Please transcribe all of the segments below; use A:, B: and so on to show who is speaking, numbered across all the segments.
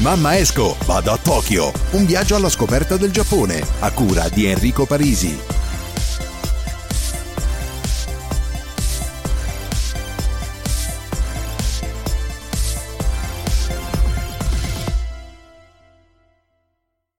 A: Mamma esco, vado a Tokyo. Un viaggio alla scoperta del Giappone, a cura di Enrico Parisi.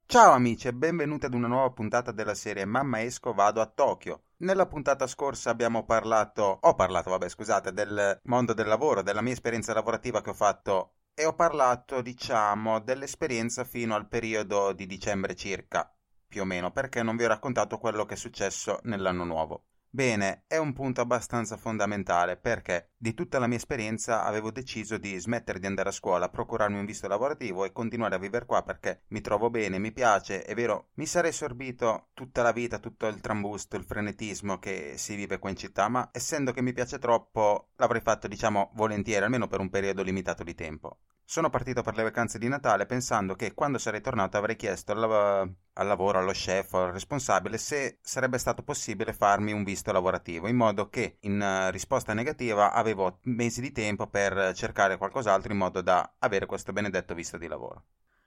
B: Ciao amici e benvenuti ad una nuova puntata della serie Mamma esco, vado a Tokyo. Nella puntata scorsa abbiamo parlato, ho parlato, vabbè, scusate, del mondo del lavoro, della mia esperienza lavorativa che ho fatto e ho parlato, diciamo, dell'esperienza fino al periodo di dicembre circa, più o meno, perché non vi ho raccontato quello che è successo nell'anno nuovo. Bene, è un punto abbastanza fondamentale perché di tutta la mia esperienza avevo deciso di smettere di andare a scuola, procurarmi un visto lavorativo e continuare a vivere qua perché mi trovo bene, mi piace, è vero, mi sarei sorbito tutta la vita, tutto il trambusto, il frenetismo che si vive qua in città, ma essendo che mi piace troppo l'avrei fatto diciamo volentieri, almeno per un periodo limitato di tempo. Sono partito per le vacanze di Natale pensando che quando sarei tornato avrei chiesto al, al lavoro, allo chef al responsabile se sarebbe stato possibile farmi un visto lavorativo, in modo che in eh, risposta negativa avevo mesi di tempo per cercare qualcos'altro in modo da avere questo benedetto visto di lavoro.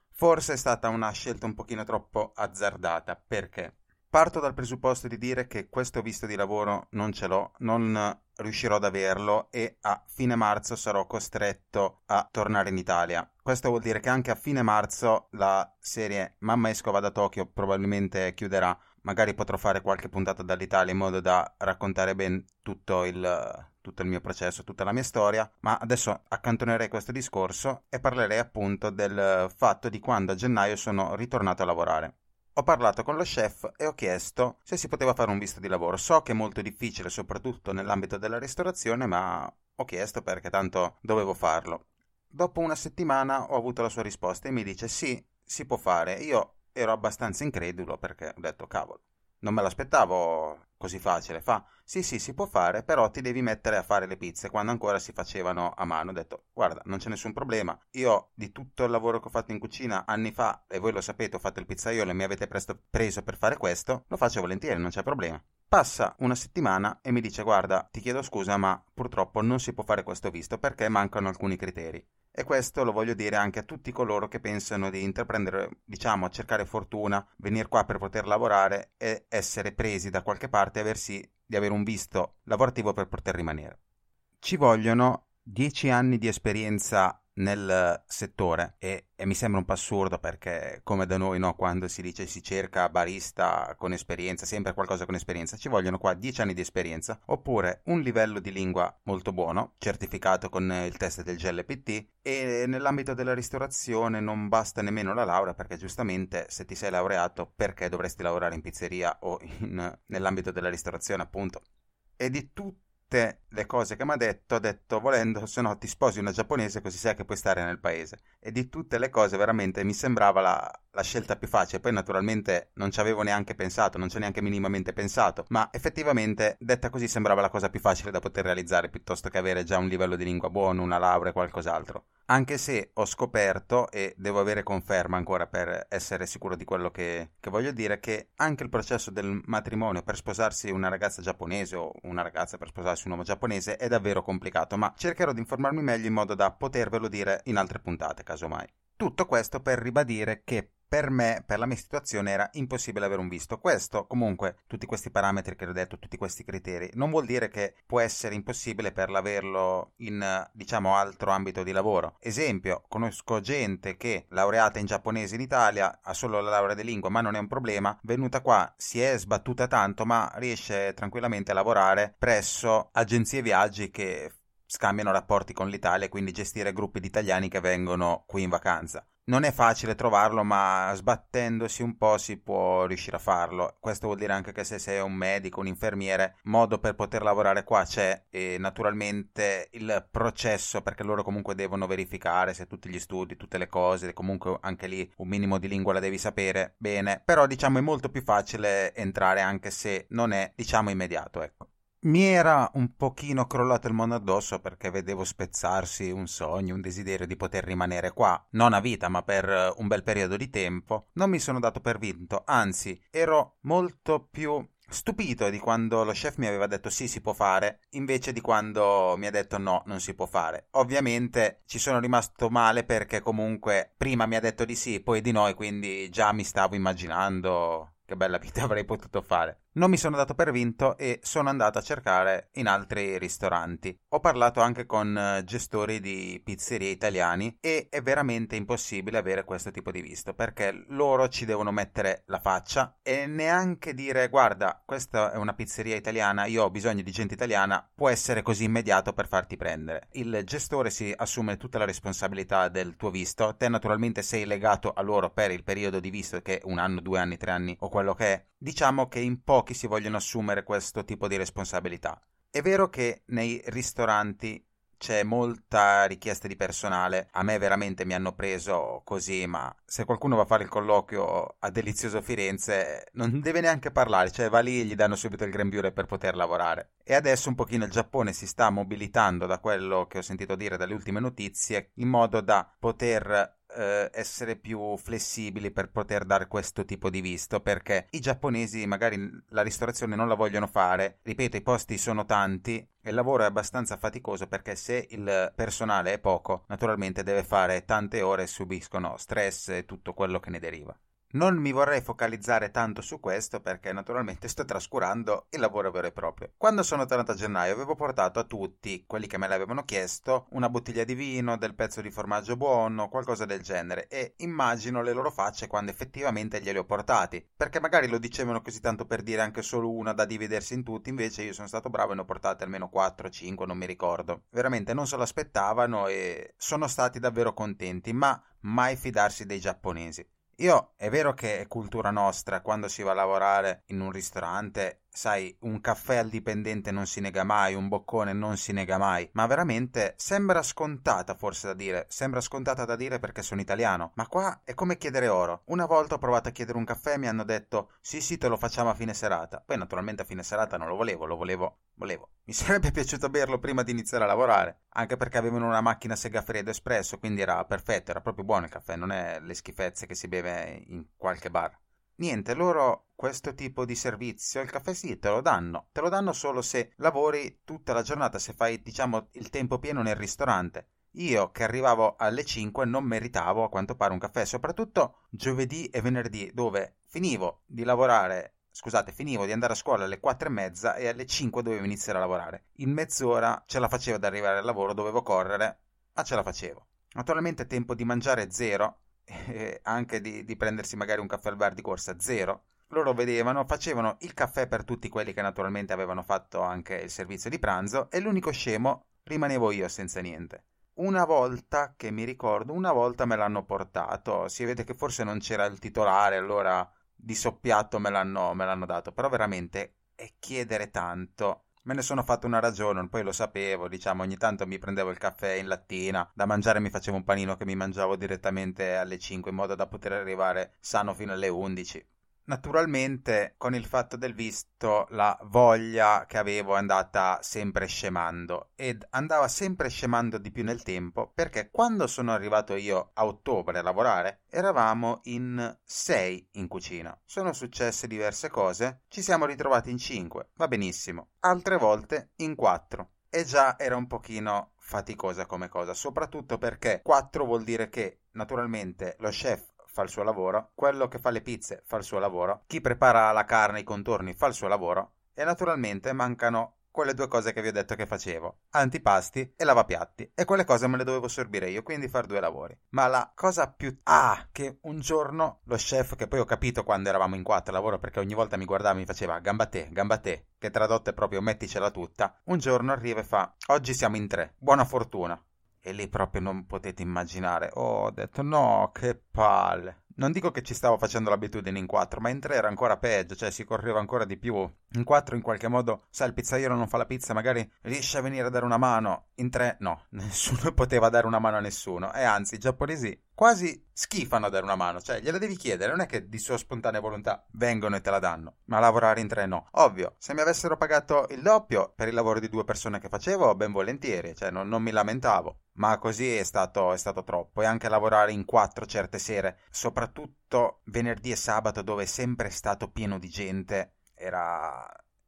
B: Forse è stata una scelta un pochino troppo azzardata, perché parto dal presupposto di dire che questo visto di lavoro non ce l'ho, non riuscirò ad averlo e a fine marzo sarò costretto a tornare in Italia. Questo vuol dire che anche a fine marzo la serie Mamma esco vado a Tokyo probabilmente chiuderà. Magari potrò fare qualche puntata dall'Italia in modo da raccontare ben tutto il, tutto il mio processo, tutta la mia storia, ma adesso accantonerei questo discorso e parlerei appunto del fatto di quando a gennaio sono ritornato a lavorare. Ho parlato con lo chef e ho chiesto se si poteva fare un visto di lavoro. So che è molto difficile, soprattutto nell'ambito della ristorazione, ma ho chiesto perché tanto dovevo farlo. Dopo una settimana ho avuto la sua risposta e mi dice sì, si può fare. Io ero abbastanza incredulo perché ho detto cavolo, non me l'aspettavo così facile. Fa, sì, sì, si può fare, però ti devi mettere a fare le pizze quando ancora si facevano a mano. Ho detto, guarda, non c'è nessun problema. Io di tutto il lavoro che ho fatto in cucina anni fa, e voi lo sapete, ho fatto il pizzaiolo e mi avete presto preso per fare questo, lo faccio volentieri, non c'è problema. Passa una settimana e mi dice, guarda, ti chiedo scusa, ma purtroppo non si può fare questo visto perché mancano alcuni criteri. E questo lo voglio dire anche a tutti coloro che pensano di intraprendere, diciamo, cercare fortuna, venire qua per poter lavorare e essere presi da qualche parte e aversi di avere un visto lavorativo per poter rimanere. Ci vogliono 10 anni di esperienza nel settore e, e, mi sembra un po' assurdo perché come da noi no, quando si dice si cerca barista con esperienza, sempre qualcosa con esperienza, ci vogliono qua 10 anni di esperienza oppure un livello di lingua molto buono, certificato con il test del GLPT e nell'ambito della ristorazione non basta nemmeno la laurea perché giustamente se ti sei laureato perché dovresti lavorare in pizzeria o in, nell'ambito della ristorazione appunto. E di tutto tutte le cose che mi ha detto, ha detto volendo, se no ti sposi una giapponese così sai che puoi stare nel paese. E di tutte le cose veramente mi sembrava la, la scelta più facile. Poi naturalmente non ci avevo neanche pensato, non ci ho neanche minimamente pensato, ma effettivamente detta così sembrava la cosa più facile da poter realizzare piuttosto che avere già un livello di lingua buono, una laurea e qualcos'altro anche se ho scoperto, e devo avere conferma ancora per essere sicuro di quello che, che, voglio dire, che anche il processo del matrimonio per sposarsi una ragazza giapponese o una ragazza per sposarsi un uomo giapponese è davvero complicato, ma cercherò di informarmi meglio in modo da potervelo dire in altre puntate, casomai. Tutto questo per ribadire che per me, per la mia situazione, era impossibile avere un visto. Questo, comunque, tutti questi parametri che ho detto, tutti questi criteri, non vuol dire che può essere impossibile per l'averlo in, diciamo, altro ambito di lavoro. Esempio, conosco gente che, laureata in giapponese in Italia, ha solo la laurea di lingua, ma non è un problema, venuta qua, si è sbattuta tanto, ma riesce tranquillamente a lavorare presso agenzie viaggi che scambiano rapporti con l'Italia e quindi gestire gruppi di italiani che vengono qui in vacanza. Non è facile trovarlo, ma sbattendosi un po' si può riuscire a farlo. Questo vuol dire anche che se sei un medico, un infermiere, modo per poter lavorare qua c'è e naturalmente il processo, perché loro comunque devono verificare se tutti gli studi, tutte le cose, comunque anche lì un minimo di lingua la devi sapere bene, però diciamo è molto più facile entrare anche se non è diciamo immediato, ecco. Mi era un pochino crollato il mondo addosso perché vedevo spezzarsi un sogno, un desiderio di poter rimanere qua, non a vita ma per un bel periodo di tempo. Non mi sono dato per vinto, anzi ero molto più stupito di quando lo chef mi aveva detto sì si può fare, invece di quando mi ha detto no non si può fare. Ovviamente ci sono rimasto male perché comunque prima mi ha detto di sì, poi di no e quindi già mi stavo immaginando che bella vita avrei potuto fare. Non mi sono dato per vinto e sono andato a cercare in altri ristoranti. Ho parlato anche con eh, gestori di pizzerie italiani e è veramente impossibile avere questo tipo di visto perché loro ci devono mettere la faccia e neanche dire guarda questa è una pizzeria italiana, io ho bisogno di gente italiana, può essere così immediato per farti prendere. Il gestore si assume tutta la responsabilità del tuo visto, te naturalmente sei legato a loro per il periodo di visto che è un anno, due anni, tre anni o quello che è. Diciamo che in pochi si vogliono assumere questo tipo di responsabilità. È vero che nei ristoranti c'è molta richiesta di personale. A me veramente mi hanno preso così, ma se qualcuno va a fare il colloquio a Delizioso Firenze non deve neanche parlare, cioè va lì e gli danno subito il grembiule per poter lavorare. E adesso un pochino il Giappone si sta mobilitando da quello che ho sentito dire dalle ultime notizie in modo da poter eh, essere più flessibili per poter dare questo tipo di visto perché i giapponesi magari la ristorazione non la vogliono fare. Ripeto i posti sono tanti e il lavoro è abbastanza faticoso perché se il personale è poco naturalmente deve fare tante ore e subiscono stress e tutto quello che ne deriva non mi vorrei focalizzare tanto su questo perché naturalmente sto trascurando il lavoro vero e proprio. Quando sono tornato a gennaio avevo portato a tutti, quelli che me l'avevano chiesto, una bottiglia di vino, del pezzo di formaggio buono, qualcosa del genere e immagino le loro facce quando effettivamente glieli ho portati, perché magari lo dicevano così tanto per dire anche solo una da dividersi in tutti, invece io sono stato bravo e ne ho portate almeno 4 5, non mi ricordo. Veramente non se lo aspettavano e sono stati davvero contenti, ma mai fidarsi dei giapponesi. Io è vero che è cultura nostra quando si va a lavorare in un ristorante Sai, un caffè al dipendente non si nega mai, un boccone non si nega mai, ma veramente sembra scontata forse da dire, sembra scontata da dire perché sono italiano, ma qua è come chiedere oro. Una volta ho provato a chiedere un caffè e mi hanno detto sì sì te lo facciamo a fine serata, poi naturalmente a fine serata non lo volevo, lo volevo, volevo. Mi sarebbe piaciuto berlo prima di iniziare a lavorare, anche perché avevano una macchina segafredo espresso, quindi era perfetto, era proprio buono il caffè, non è le schifezze che si beve in qualche bar. Niente, loro questo tipo di servizio, il caffè sì, te lo danno. Te lo danno solo se lavori tutta la giornata, se fai, diciamo, il tempo pieno nel ristorante. Io che arrivavo alle 5 non meritavo a quanto pare un caffè, soprattutto giovedì e venerdì, dove finivo di lavorare scusate, finivo di andare a scuola alle 4 e mezza e alle 5 dovevo iniziare a lavorare. In mezz'ora ce la facevo ad arrivare al lavoro, dovevo correre, ma ce la facevo. Naturalmente tempo di mangiare zero, eh, anche di, di, prendersi magari un caffè al bar di corsa zero. Loro vedevano, facevano il caffè per tutti quelli che naturalmente avevano fatto anche il servizio di pranzo e l'unico scemo rimanevo io senza niente. Una volta che mi ricordo, una volta me l'hanno portato, si vede che forse non c'era il titolare, allora di soppiatto me l'hanno, me l'hanno dato, però veramente è chiedere tanto Me ne sono fatto una ragione, poi lo sapevo, diciamo, ogni tanto mi prendevo il caffè in lattina, da mangiare mi facevo un panino che mi mangiavo direttamente alle 5 in modo da poter arrivare sano fino alle 11. Naturalmente, con il fatto del visto, la voglia che avevo è andata sempre scemando ed andava sempre scemando di più nel tempo perché quando sono arrivato io a ottobre a lavorare eravamo in sei in cucina. Sono successe diverse cose, ci siamo ritrovati in cinque, va benissimo, altre volte in quattro. E già era un pochino faticosa come cosa, soprattutto perché 4 vuol dire che naturalmente lo chef fa il suo lavoro, quello che fa le pizze fa il suo lavoro, chi prepara la carne, i contorni fa il suo lavoro e naturalmente mancano quelle due cose che vi ho detto che facevo, antipasti e lavapiatti, e quelle cose me le dovevo sorbire io, quindi fare due lavori. Ma la cosa più... Ah, che un giorno lo chef, che poi ho capito quando eravamo in quattro lavoro, perché ogni volta mi guardava e mi faceva gamba te, gamba te, che tradotto è proprio metticela tutta, un giorno arriva e fa, oggi siamo in tre, buona fortuna. E lì proprio non potete immaginare. Oh, ho detto no, che palle. Non dico che ci stavo facendo l'abitudine in 4, ma in 3 era ancora peggio, cioè si correva ancora di più. In 4 in qualche modo, sai, il pizzaiolo non fa la pizza, magari riesce a venire a dare una mano. In 3 no, nessuno poteva dare una mano a nessuno. E anzi, i giapponesi quasi schifano a dare una mano, cioè gliela devi chiedere, non è che di sua spontanea volontà vengono e te la danno, ma lavorare in tre no. Ovvio, se mi avessero pagato il doppio per il lavoro di due persone che facevo, ben volentieri, cioè non, non mi lamentavo ma così è stato, è stato, troppo. E anche lavorare in quattro certe sere, soprattutto venerdì e sabato, dove è sempre stato pieno di gente, era,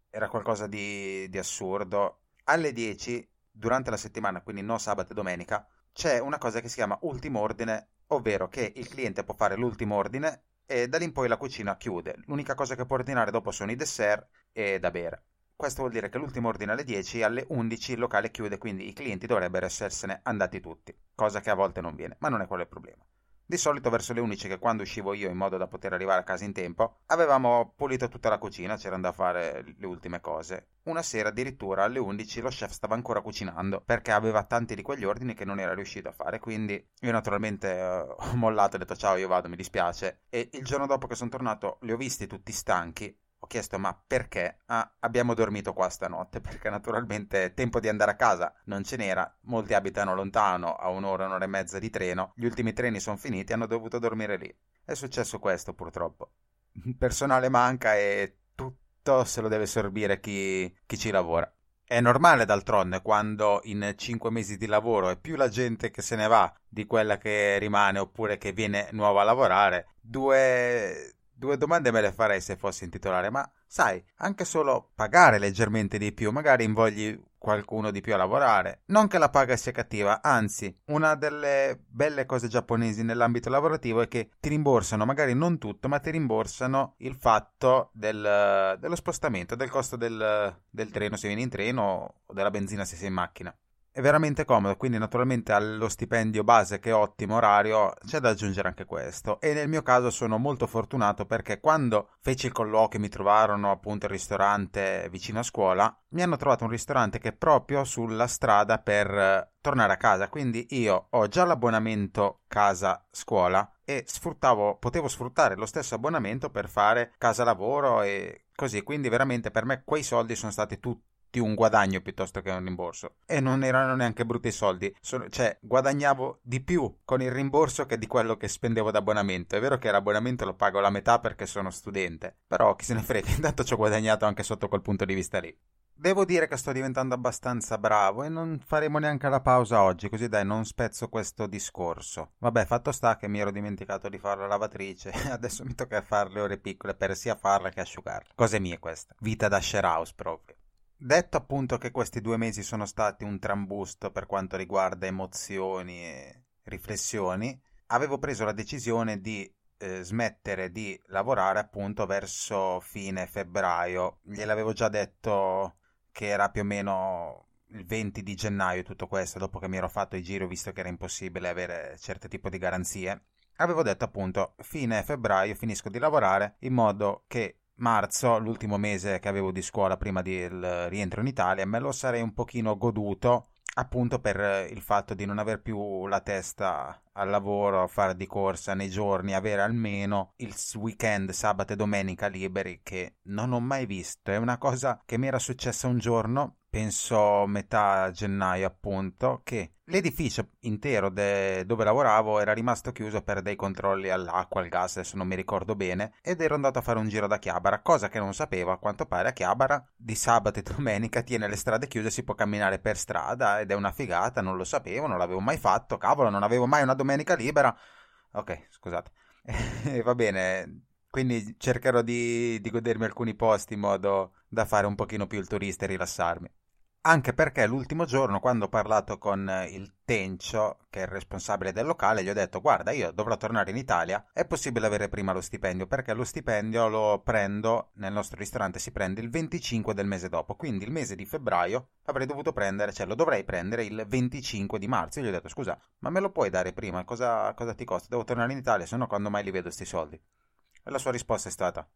B: era qualcosa di, di assurdo. Alle 10, durante la settimana, quindi non sabato e domenica, c'è una cosa che si chiama ultimo ordine, ovvero che il cliente può fare l'ultimo ordine e da lì in poi la cucina chiude. L'unica cosa che può ordinare dopo sono i dessert e da bere. Questo vuol dire che l'ultimo ordine alle 10 alle 11 il locale chiude, quindi i clienti dovrebbero essersene andati tutti, cosa che a volte non viene, ma non è quello il problema. Di solito verso le 11 che quando uscivo io in modo da poter arrivare a casa in tempo, avevamo pulito tutta la cucina, c'erano da fare le ultime cose. Una sera addirittura alle 11 lo chef stava ancora cucinando perché aveva tanti di quegli ordini che non era riuscito a fare, quindi io naturalmente uh, ho mollato e ho detto ciao io vado, mi dispiace e il giorno dopo che sono tornato li ho visti tutti stanchi ho chiesto ma perché? Ah, abbiamo dormito qua stanotte perché naturalmente tempo di andare a casa non ce n'era, molti abitano lontano, a un'ora, un'ora e mezza di treno, gli ultimi treni sono finiti, hanno dovuto dormire lì. È successo questo purtroppo. Il personale manca e tutto se lo deve sorbire chi, chi ci lavora. È normale d'altronde quando in cinque mesi di lavoro è più la gente che se ne va di quella che rimane oppure che viene nuova a lavorare. Due, Due domande me le farei se fossi in titolare, ma sai, anche solo pagare leggermente di più, magari invogli qualcuno di più a lavorare. Non che la paga sia cattiva, anzi, una delle belle cose giapponesi nell'ambito lavorativo è che ti rimborsano, magari non tutto, ma ti rimborsano il fatto del, dello spostamento, del costo del, del treno se vieni in treno o della benzina se sei in macchina è veramente comodo, quindi naturalmente allo stipendio base che è ottimo orario c'è da aggiungere anche questo. E nel mio caso sono molto fortunato perché quando feci il colloquio mi trovarono appunto il ristorante vicino a scuola, mi hanno trovato un ristorante che è proprio sulla strada per eh, tornare a casa, quindi io ho già l'abbonamento casa scuola e sfruttavo, potevo sfruttare lo stesso abbonamento per fare casa lavoro e così, quindi veramente per me quei soldi sono stati tutti un guadagno piuttosto che un rimborso. E non erano neanche brutti soldi, Sono, cioè guadagnavo di più con il rimborso che di quello che spendevo d'abbonamento. È vero che l'abbonamento lo pago la metà perché sono studente, però chi se ne frega, intanto ci ho guadagnato anche sotto quel punto di vista lì. Devo dire che sto diventando abbastanza bravo e non faremo neanche la pausa oggi, così dai, non spezzo questo discorso. Vabbè, fatto sta che mi ero dimenticato di fare la lavatrice, adesso mi tocca fare le ore piccole per sia farla che asciugarla. Cose mie queste. Vita da share house proprio. Detto appunto che questi due mesi sono stati un trambusto per quanto riguarda emozioni e riflessioni, avevo preso la decisione di eh, smettere di lavorare appunto verso fine febbraio. Gliel'avevo già detto che era più o meno il 20 di gennaio tutto questo, dopo che mi ero fatto i giri, visto che era impossibile avere certo tipo di garanzie. Avevo detto appunto fine febbraio finisco di lavorare in modo che marzo, l'ultimo mese che avevo di scuola prima del rientro in Italia, me lo sarei un pochino goduto appunto per il fatto di non aver più la testa al lavoro, a fare di corsa nei giorni, avere almeno il weekend, sabato e domenica liberi che non ho mai visto. È una cosa che mi era successa un giorno penso metà gennaio appunto, che l'edificio intero de- dove lavoravo era rimasto chiuso per dei controlli all'acqua, al gas, adesso non mi ricordo bene, ed ero andato a fare un giro da Chiabara, cosa che non sapevo, a quanto pare a Chiabara di sabato e domenica tiene le strade chiuse, si può camminare per strada ed è una figata, non lo sapevo, non l'avevo mai fatto, cavolo, non avevo mai una domenica libera. Ok, scusate. Va bene, quindi cercherò di, di, godermi alcuni posti in modo da fare un pochino più il turista e rilassarmi. Anche perché l'ultimo giorno, quando ho parlato con il Tencio, che è il responsabile del locale, gli ho detto: Guarda, io dovrò tornare in Italia. È possibile avere prima lo stipendio? Perché lo stipendio lo prendo nel nostro ristorante, si prende il 25 del mese dopo. Quindi il mese di febbraio avrei dovuto prendere, cioè lo dovrei prendere il 25 di marzo. Io gli ho detto: Scusa, ma me lo puoi dare prima? Cosa, cosa ti costa? Devo tornare in Italia, se no, quando mai li vedo questi soldi? E la sua risposta è stata: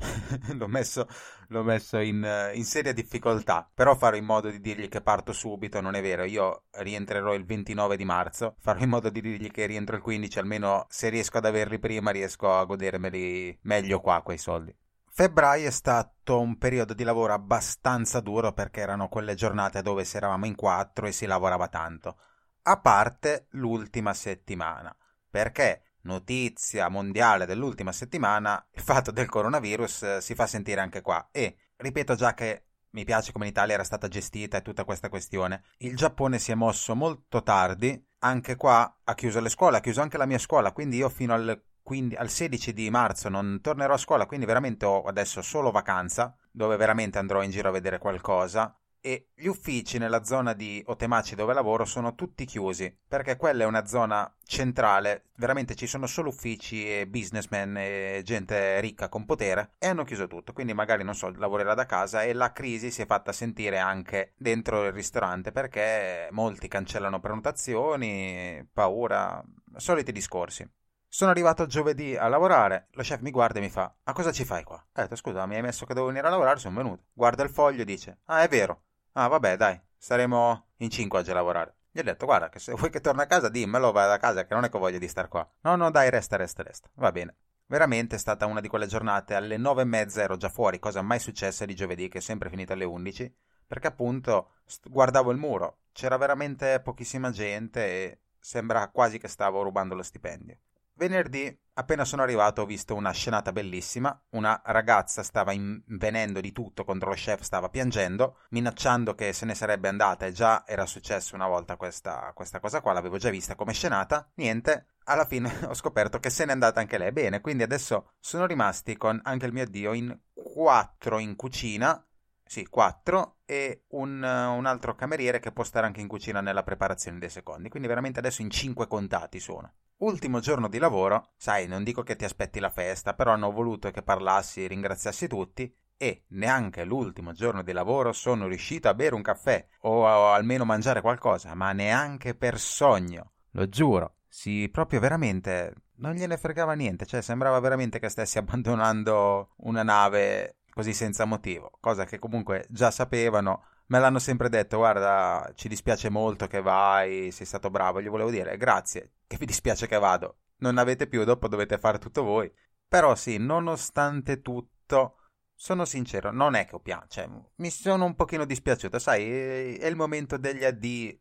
B: l'ho messo, l'ho messo in, in, seria difficoltà, però farò in modo di dirgli che parto subito, non è vero, io rientrerò il 29 di marzo, farò in modo di dirgli che rientro il 15, almeno se riesco ad averli prima riesco a godermeli meglio qua quei soldi. Febbraio è stato un periodo di lavoro abbastanza duro perché erano quelle giornate dove si eravamo in quattro e si lavorava tanto a parte l'ultima settimana. Perché notizia mondiale dell'ultima settimana, il fatto del coronavirus eh, si fa sentire anche qua. E ripeto già che mi piace come in Italia era stata gestita e tutta questa questione. Il Giappone si è mosso molto tardi, anche qua ha chiuso le scuole, ha chiuso anche la mia scuola, quindi io fino al quindi al 16 di marzo non tornerò a scuola, quindi veramente ho adesso solo vacanza, dove veramente andrò in giro a vedere qualcosa e gli uffici nella zona di Otemaci dove lavoro sono tutti chiusi perché quella è una zona centrale, veramente ci sono solo uffici e businessmen e gente ricca con potere e hanno chiuso tutto, quindi magari non so, lavorerà da casa e la crisi si è fatta sentire anche dentro il ristorante perché molti cancellano prenotazioni, paura, soliti discorsi. Sono arrivato giovedì a lavorare, lo chef mi guarda e mi fa: Ma cosa ci fai qua? Ho detto: Scusa, mi hai messo che devo venire a lavorare, sono venuto. Guarda il foglio e dice: Ah, è vero. Ah, vabbè, dai, saremo in cinque oggi a lavorare. Gli ho detto: Guarda, che se vuoi che torni a casa, dimmelo, vai da casa, che non è che voglio di star qua. No, no, dai, resta, resta, resta. Va bene. Veramente è stata una di quelle giornate alle nove e mezza ero già fuori, cosa mai successa di giovedì, che è sempre finito alle undici, perché appunto guardavo il muro, c'era veramente pochissima gente e sembra quasi che stavo rubando lo stipendio. Venerdì, appena sono arrivato, ho visto una scenata bellissima. Una ragazza stava invenendo di tutto contro lo chef, stava piangendo, minacciando che se ne sarebbe andata e già era successo una volta questa, questa cosa qua, l'avevo già vista come scenata. Niente, alla fine ho scoperto che se n'è andata anche lei. Bene, quindi adesso sono rimasti con anche il mio addio in quattro in cucina. Sì, quattro e un, un, altro cameriere che può stare anche in cucina nella preparazione dei secondi. Quindi veramente adesso in cinque contati sono. Ultimo giorno di lavoro, sai, non dico che ti aspetti la festa, però hanno voluto che parlassi e ringraziassi tutti e neanche l'ultimo giorno di lavoro sono riuscito a bere un caffè o, o almeno mangiare qualcosa, ma neanche per sogno. Lo giuro, sì, proprio veramente non gliene fregava niente, cioè sembrava veramente che stessi abbandonando una nave così senza motivo, cosa che comunque già sapevano, me l'hanno sempre detto, guarda, ci dispiace molto che vai, sei stato bravo, gli volevo dire grazie, che vi dispiace che vado, non avete più, dopo dovete fare tutto voi. Però sì, nonostante tutto, sono sincero, non è che ho pianto, cioè, mi sono un pochino dispiaciuto, sai, è il momento degli addii,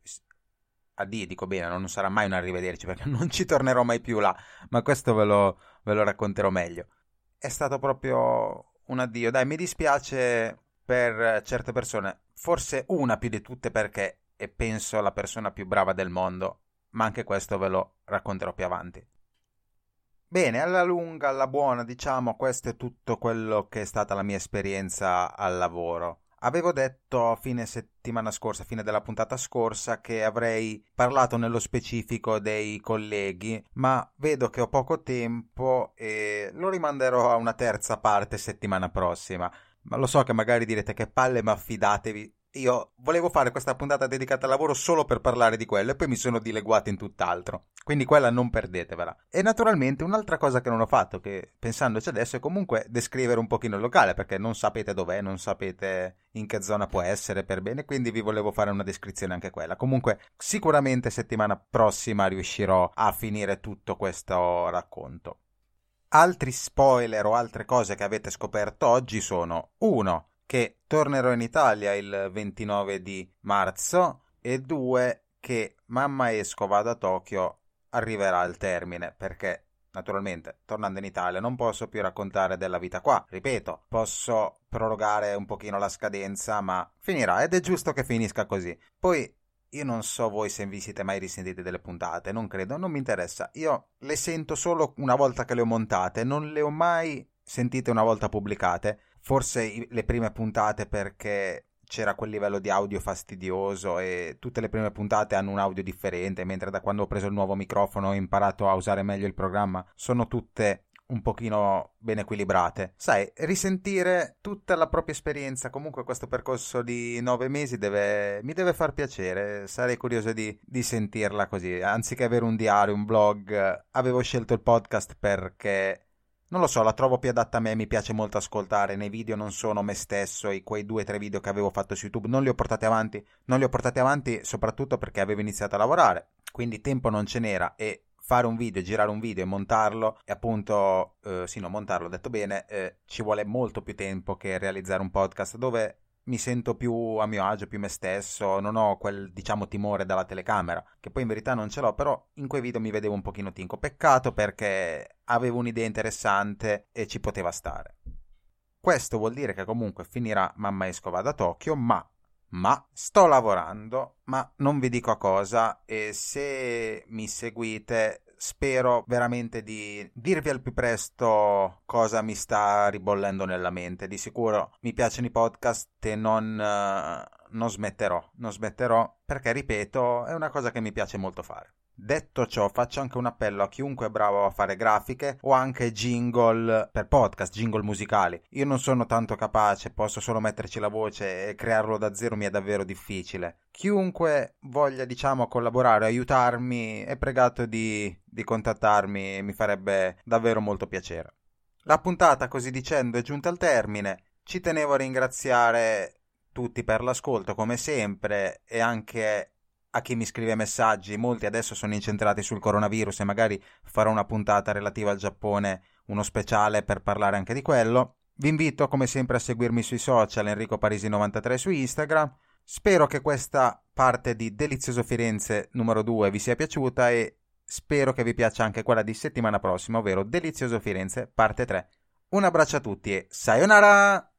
B: addii dico bene, non sarà mai un arrivederci perché non ci tornerò mai più là, ma questo ve lo, ve lo racconterò meglio. È stato proprio un addio, dai, mi dispiace per certe persone, forse una più di tutte perché è penso la persona più brava del mondo ma anche questo ve lo racconterò più avanti. Bene, alla lunga, alla buona, diciamo, questo è tutto quello che è stata la mia esperienza al lavoro. Avevo detto a fine settimana scorsa, fine della puntata scorsa, che avrei parlato nello specifico dei colleghi, ma vedo che ho poco tempo e lo rimanderò a una terza parte settimana prossima. Ma lo so che magari direte che palle, ma fidatevi, io volevo fare questa puntata dedicata al lavoro solo per parlare di quello e poi mi sono dileguato in tutt'altro. Quindi quella non perdetevela. E naturalmente un'altra cosa che non ho fatto, che pensandoci adesso, è comunque descrivere un pochino il locale, perché non sapete dov'è, non sapete in che zona può essere per bene, quindi vi volevo fare una descrizione anche quella. Comunque sicuramente settimana prossima riuscirò a finire tutto questo racconto. Altri spoiler o altre cose che avete scoperto oggi sono 1 che tornerò in Italia il 29 di marzo e due che Mamma esco vado a Tokyo arriverà al termine perché naturalmente tornando in Italia non posso più raccontare della vita qua. Ripeto posso prorogare un pochino la scadenza ma finirà ed è giusto che finisca così. Poi io non so voi se vi siete mai risentiti delle puntate, non credo, non mi interessa. Io le sento solo una volta che le ho montate, non le ho mai sentite una volta pubblicate forse le prime puntate perché c'era quel livello di audio fastidioso e tutte le prime puntate hanno un audio differente, mentre da quando ho preso il nuovo microfono ho imparato a usare meglio il programma, sono tutte un pochino ben equilibrate. Sai, risentire tutta la propria esperienza, comunque questo percorso di nove mesi deve, mi deve far piacere, sarei curioso di, di sentirla così. Anziché avere un diario, un blog, avevo scelto il podcast perché non lo so, la trovo più adatta a me, mi piace molto ascoltare. Nei video non sono me stesso, e quei due o tre video che avevo fatto su YouTube non li ho portati avanti. Non li ho portati avanti soprattutto perché avevo iniziato a lavorare, quindi tempo non ce n'era e fare un video, girare un video e montarlo, e appunto, eh, sì, no, montarlo, ho detto bene, eh, ci vuole molto più tempo che realizzare un podcast dove mi sento più a mio agio, più me stesso, non ho quel, diciamo, timore dalla telecamera, che poi in verità non ce l'ho, però in quei video mi vedevo un pochino tinco. Peccato perché avevo un'idea interessante e ci poteva stare. Questo vuol dire che comunque finirà Mamma Escova da Tokyo, ma ma sto lavorando, ma non vi dico a cosa e se mi seguite spero veramente di dirvi al più presto cosa mi sta ribollendo nella mente. Di sicuro mi piacciono i podcast e non, uh, non smetterò, non smetterò perché, ripeto, è una cosa che mi piace molto fare. Detto ciò, faccio anche un appello a chiunque è bravo a fare grafiche o anche jingle per podcast, jingle musicali. Io non sono tanto capace, posso solo metterci la voce e crearlo da zero mi è davvero difficile. Chiunque voglia, diciamo, collaborare, aiutarmi, è pregato di, di contattarmi e mi farebbe davvero molto piacere. La puntata, così dicendo, è giunta al termine. Ci tenevo a ringraziare tutti per l'ascolto, come sempre, e anche a chi mi scrive messaggi, molti adesso sono incentrati sul coronavirus e magari farò una puntata relativa al Giappone, uno speciale per parlare anche di quello. Vi invito come sempre a seguirmi sui social Enrico Parisi93 su Instagram. Spero che questa parte di Delizioso Firenze numero 2 vi sia piaciuta e spero che vi piaccia anche quella di settimana prossima, ovvero Delizioso Firenze parte 3. Un abbraccio a tutti e sayonara!